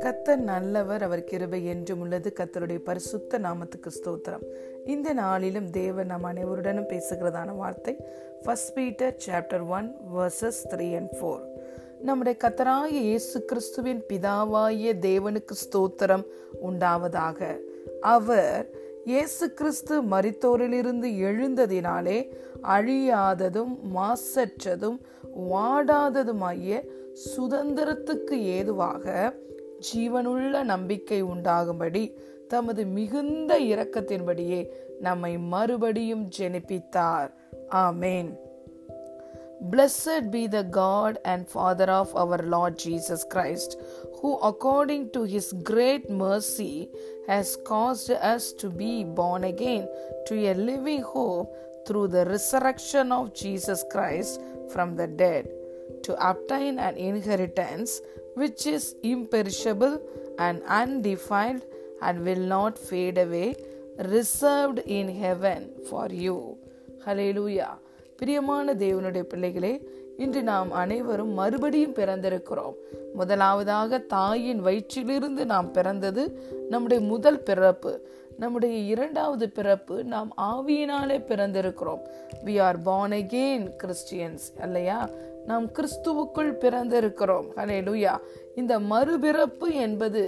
கத்தர் நல்லவர் அவர் கிருபை என்றும் உள்ளது. கத்தருடைய பரிசுத்த நாமத்துக்கு ஸ்தோத்திரம். இந்த நாளிலும் தேவன் நம் அனைவருடனும் பேசுகிறதான வார்த்தை first Peter chapter one verses three and four நம்முடைய கத்தராய இயேசு கிறிஸ்துவின் பிதாவாய தேவனுக்கு ஸ்தோத்திரம் உண்டாவதாக. அவர் இயேசு கிறிஸ்து மரித்தோரிலிருந்து எழுந்ததினாலே அழியாததும் மாசற்றதும் வாடாததுமாகிய சுதந்திரத்துக்கு ஏதுவாக ஜீவனுள்ள நம்பிக்கை உண்டாகும்படி தமது மிகுந்த இரக்கத்தின்படியே நம்மை மறுபடியும் ஜெனிப்பித்தார் amen Blessed be the God and Father of our Lord Jesus Christ, who according to his great mercy has caused us to be born again to a living hope through the resurrection of Jesus Christ from the dead, to obtain an inheritance which is imperishable and undefiled and will not fade away, reserved in heaven for you. Hallelujah. பிரியமான தேவனுடைய பிள்ளைகளே இன்று நாம் அனைவரும் மறுபடியும் பிறந்திருக்கிறோம் முதலாவதாக தாயின் வயிற்றிலிருந்து நாம் பிறந்தது நம்முடைய முதல் பிறப்பு நம்முடைய இரண்டாவது பிறப்பு நாம் ஆவியினாலே பிறந்திருக்கிறோம். We are born again Christians இல்லையா நாம் கிறிஸ்துவுக்குள் பிறந்திருக்கிறோம். ஹலே லூயா இந்த மறுபிறப்பு என்பது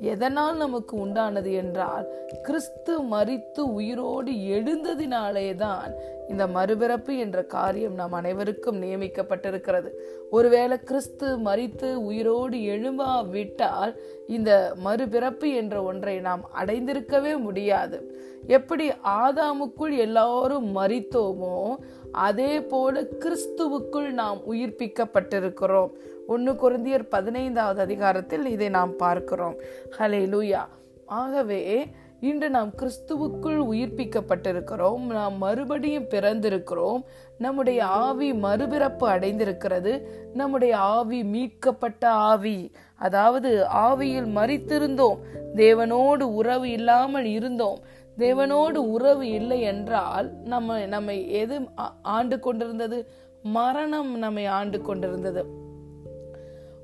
எதனால் நமக்கு உண்டானது என்றால் கிறிஸ்து மறித்து உயிரோடு எழுந்ததினாலே தான் இந்த மறுபிறப்பு என்ற காரியம் நாம் அனைவருக்கும் நியமிக்கப்பட்டிருக்கிறது. ஒருவேளை கிறிஸ்து மறித்து உயிரோடு எழும்பா விட்டால் இந்த மறுபிறப்பு என்ற ஒன்றை நாம் அடைந்திருக்கவே முடியாது. எப்படி ஆதாமுக்குள் எல்லாரும் மறித்தோமோ அதே போல கிறிஸ்துவுக்குள் நாம் உயிர்ப்பிக்கப்பட்டிருக்கிறோம். ஒன்று குருந்தியர் பதினைந்தாவது அதிகாரத்தில் இதை நாம் பார்க்கிறோம். ஹலே லூயா ஆகவே இன்று நாம் கிறிஸ்துவுக்குள் உயிர்ப்பிக்கப்பட்டிருக்கிறோம். நாம் மறுபடியும் பிறந்திருக்கிறோம். நம்முடைய ஆவி மறுபிறப்பு அடைந்திருக்கிறது. நம்முடைய ஆவி மீட்கப்பட்ட ஆவி. அதாவது ஆவியில் மறித்திருந்தோம் தேவனோடு உறவு இல்லாமல் இருந்தோம். தேவனோடு உறவு இல்லை என்றால் நம்ம நம்மை எது ஆண்டு கொண்டிருந்தது? மரணம் நம்மை ஆண்டு கொண்டிருந்தது.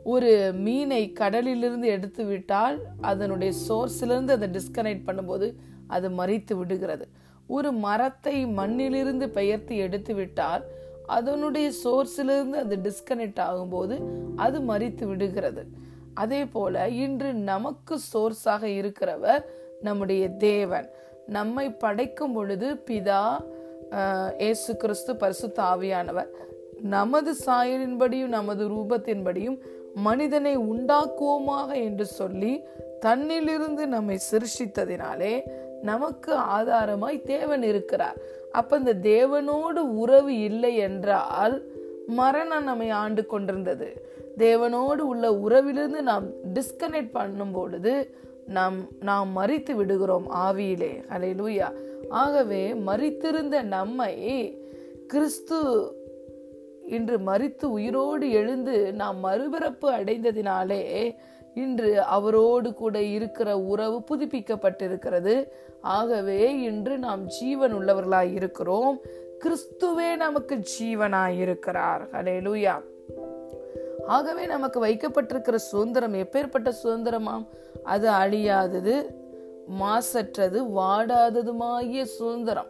ஒரு மீனை கடலிலிருந்து எடுத்து விட்டால் அதனுடைய சோர்ஸிலிருந்து அதை டிஸ்கனெக்ட் பண்ணும்போது அது மறித்து விடுகிறது. ஒரு மரத்தை மண்ணிலிருந்து பெயர்த்து எடுத்து விட்டால் அதனுடைய சோர்ஸிலிருந்து அது டிஸ்கனெக்ட் ஆகும்போது அது மறித்து விடுகிறது. அதே போல இன்று நமக்கு சோர்ஸாக இருக்கிறவர் நம்முடைய தேவன். நம்மை படைக்கும் பொழுது பிதா ஏசு கிறிஸ்து பரிசுத்த ஆவியானவர். நமது சாயலின்படியும் நமது ரூபத்தின்படியும் மனிதனை உண்டாக்குவோமாக என்று சொல்லி தன்னிலிருந்து நம்மை சிருஷித்ததினாலே நமக்கு ஆதாரமாய் தேவன் இருக்கிறார். அப்ப இந்த தேவனோடு உறவு இல்லை என்றால் மரணம் நம்மை ஆண்டு கொண்டிருந்தது. தேவனோடு உள்ள உறவிலிருந்து நாம் டிஸ்கனெக்ட் பண்ணும் பொழுது நாம் நாம் மறித்து விடுகிறோம் ஆவியிலே. அலை லூயா ஆகவே மறித்திருந்த நம்மை கிறிஸ்து இன்று மறித்து உயிரோடு எழுந்து நாம் மறுபிறப்பு அடைந்ததினாலே இன்று அவரோடு கூட இருக்கிற உறவு புதுப்பிக்கப்பட்டிருக்கிறது. ஆகவே இன்று நாம் ஜீவன் உள்ளவர்களாய் இருக்கிறோம். கிறிஸ்துவே நமக்கு ஜீவனாய் இருக்கிறார். ஹலே ஆகவே நமக்கு வைக்கப்பட்டிருக்கிற சுதந்திரம் எப்பேற்பட்ட சுதந்திரமாம் அது அழியாதது மாசற்றது வாடாததுமாகிய சுதந்திரம்.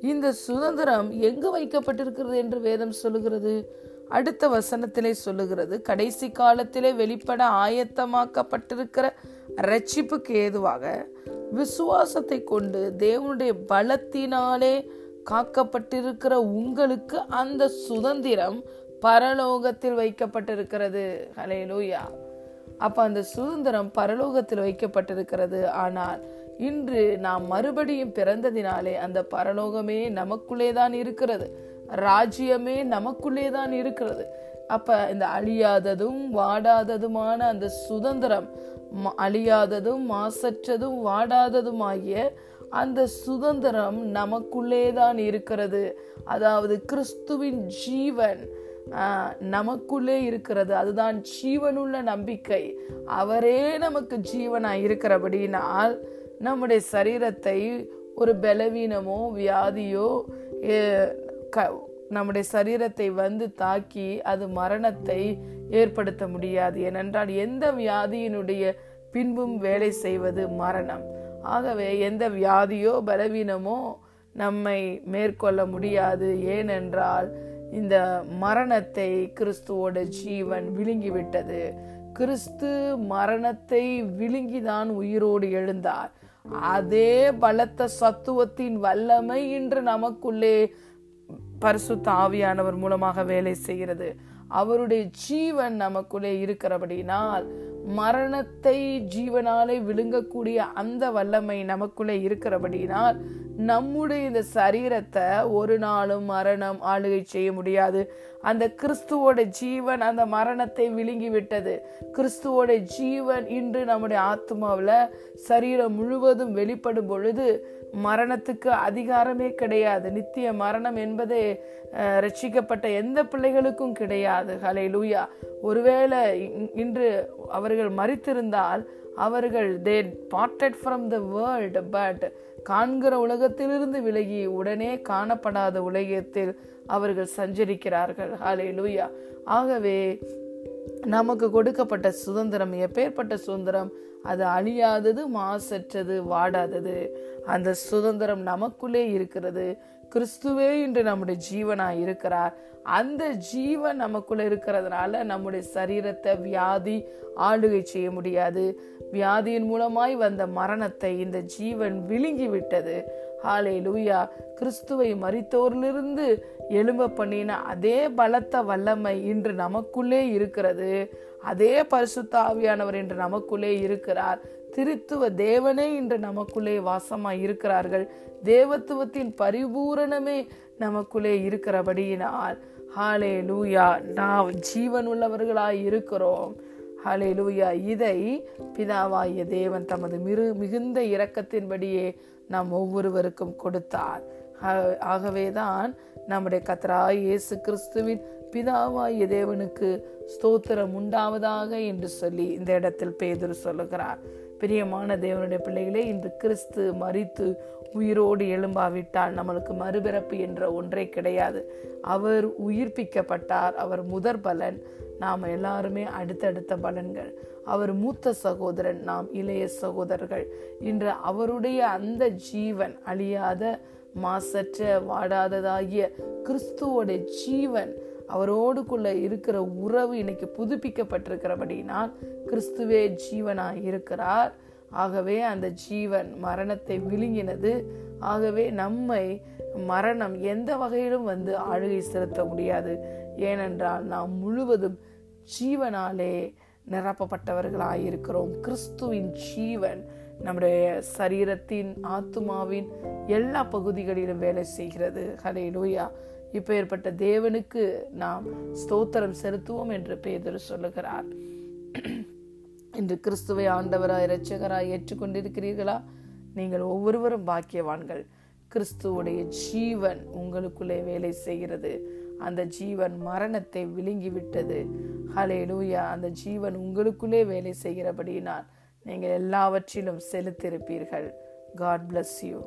இந்த சுதந்திரம் எங்கு வைக்கப்பட்டிருக்கிறது என்று வேதம் சொல்லுகிறது? அடுத்த வசனத்திலே சொல்லுகிறது கடைசி காலத்திலே வெளிப்பட ஆயத்தமாக்கப்பட்டிருக்கிற ரட்சிப்புக்கு ஏதுவாக விசுவாசத்தை கொண்டு தேவனுடைய பலத்தினாலே காக்கப்பட்டிருக்கிற உங்களுக்கு அந்த சுதந்திரம் பரலோகத்தில் வைக்கப்பட்டிருக்கிறது. ஹலே லூயா அப்போ அந்த சுதந்திரம் பரலோகத்தில் வைக்கப்பட்டிருக்கிறது. ஆனால் இன்று நாம் மறுபடியும் பிறந்ததினாலே அந்த பரலோகமே நமக்குள்ளே தான் இருக்கிறது. ராஜ்யமே நமக்குள்ளே தான் இருக்கிறது. அப்ப இந்த அழியாததும் வாடாததுமான அந்த சுதந்திரம் அழியாததும் மாசற்றதும் வாடாததும் ஆகிய அந்த சுதந்திரம் நமக்குள்ளே தான் இருக்கிறது. அதாவது கிறிஸ்துவின் ஜீவன் நமக்குள்ளே இருக்கிறது. அதுதான் ஜீவனுள்ள நம்பிக்கை. அவரே நமக்கு ஜீவனா இருக்கிறபடினால் நம்முடைய சரீரத்தை ஒரு பலவீனமோ வியாதியோ நம்முடைய சரீரத்தை வந்து தாக்கி அது மரணத்தை ஏற்படுத்த முடியாது. ஏனென்றால் எந்த வியாதியினுடைய பின்பும் வேலை செய்வது மரணம். ஆகவே எந்த வியாதியோ பலவீனமோ நம்மை மேற்கொள்ள முடியாது. ஏனென்றால் இந்த மரணத்தை கிறிஸ்துவோட ஜீவன் விழுங்கிவிட்டது. கிறிஸ்து மரணத்தை விழுங்கிதான் உயிரோடு எழுந்தார். அதே பலத்த சத்துவத்தின் வல்லமை இன்று நமக்குள்ளே பரிசுத்த ஆவியானவர் மூலமாக வேலை செய்கிறது. அவருடைய ஜீவன் நமக்குள்ளே இருக்கிறபடினால் மரணத்தை ஜீவனாலே விழுங்கக்கூடிய அந்த வல்லமை நமக்குள்ளே இருக்கிறபடினால் நம்முடைய இந்த சரீரத்தை ஒரு நாளும் மரணம் ஆளுகை செய்ய முடியாது. அந்த கிறிஸ்துவோட ஜீவன் அந்த மரணத்தை விழுங்கி விட்டது கிறிஸ்துவோட ஜீவன் இன்று நம்முடைய ஆத்மாவில் சரீரம் முழுவதும் வெளிப்படும் பொழுது மரணத்துக்கு அதிகாரமே கிடையாது. நித்திய மரணம் என்பதே ரட்சிக்கப்பட்ட எந்த பிள்ளைகளுக்கும் கிடையாது. ஹலை லூயா ஒருவேளை இன்று அவர்கள் மறித்திருந்தால் அவர்கள் they parted from the world but காண்கிற உலகத்திலிருந்து விலகி உடனே காணப்படாத உலகத்தில் அவர்கள் சஞ்சரிக்கிறார்கள். ஹலே லூயா ஆகவே நமக்கு கொடுக்கப்பட்ட சுதந்திரம் எப்பேற்பட்ட சுதந்திரம்? அது அழியாதது மாசற்றது வாடாதது. அந்த சுதந்திரம் நமக்குள்ளே இருக்கிறது. கிறிஸ்துவே இன்று நம்முடைய ஜீவனா இருக்கிறார். அந்த ஜீவன் நமக்குள்ள இருக்கிறதுனால நம்முடைய சரீரத்தை வியாதி ஆளுகை செய்ய முடியாது. வியாதியின் மூலமாய் வந்த மரணத்தை இந்த ஜீவன் விழுங்கி விட்டது ஹாலே லூயா கிறிஸ்துவை மறித்தோரிலிருந்து எலும்ப பண்ணின அதே பலத்த வல்லமை இன்று நமக்குள்ளே இருக்கிறது. அதே பரிசுத்தாவியானவர் இன்று நமக்குள்ளே இருக்கிறார். திருத்துவ தேவனே இன்று நமக்குள்ளே வாசமாய் இருக்கிறார்கள். தேவத்துவத்தின் பரிபூரணமே நமக்குள்ளே இருக்கிறபடியினால். ஹாலே லூயா நாம் ஜீவன் உள்ளவர்களாய் இருக்கிறோம். ஹலெலூயா இதை பிதாவாய தேவன் தமது மிரு மிகுந்த இரக்கத்தின்படியே நாம் ஒவ்வொருவருக்கும் கொடுத்தார். ஆகவேதான் நம்முடைய கத்தராய் இயேசு கிறிஸ்துவின் பிதாவாய தேவனுக்கு ஸ்தோத்திரம் உண்டாவதாக என்று சொல்லி இந்த இடத்தில் பேதுரு சொல்லுகிறார். பிரியமான தேவனுடைய பிள்ளைகளே இன்று கிறிஸ்து மறித்து உயிரோடு எழும்பாவிட்டால் நம்மளுக்கு மறுபிறப்பு என்ற ஒன்றே கிடையாது. அவர் உயிர்ப்பிக்கப்பட்டார் அவர் முதற் பலன் நாம் எல்லாருமே அடுத்தடுத்த பலன்கள். அவர் மூத்த சகோதரன் நாம் இளைய சகோதரர்கள். இன்று அவருடைய அந்த ஜீவன் அழியாத மாசற்ற வாடாததாகிய கிறிஸ்துவோட ஜீவன் அவரோடுக்குள்ள இருக்கிற உறவு இன்னைக்கு புதுப்பிக்கப்பட்டிருக்கிறபடினால் கிறிஸ்துவே ஜீவனாய் இருக்கிறார். ஆகவே அந்த ஜீவன் மரணத்தை விழுங்கினது. ஆகவே நம்மை மரணம் எந்த வகையிலும் வந்து ஆளுகை செலுத்த முடியாது. ஏனென்றால் நாம் முழுவதும் ஜீவனாலே நிரப்பப்பட்டவர்களாக இருக்கிறோம் கிறிஸ்துவின் ஜீவன் நம்முடைய சரீரத்தின் ஆத்மாவின் எல்லா பகுதிகளிலும் வேலை செய்கிறது. ஹலே லூயா இப்போ ஏற்பட்ட தேவனுக்கு நாம் ஸ்தோத்திரம் செலுத்துவோம் என்று பேதர் சொல்லுகிறார். இன்று கிறிஸ்துவை ஆண்டவராய் இரட்சகராய் ஏற்றுக்கொண்டிருக்கிறீர்களா? நீங்கள் ஒவ்வொருவரும் பாக்கியவான்கள். கிறிஸ்துவுடைய ஜீவன் உங்களுக்குள்ளே வேலை செய்கிறது. அந்த ஜீவன் மரணத்தை விழுங்கி விட்டது ஹலே லூயா அந்த ஜீவன் உங்களுக்குள்ளே வேலை செய்கிறபடியினால் நீங்கள் எல்லாவற்றிலும் செலுத்திருப்பீர்கள் காட் பிளஸ் யூ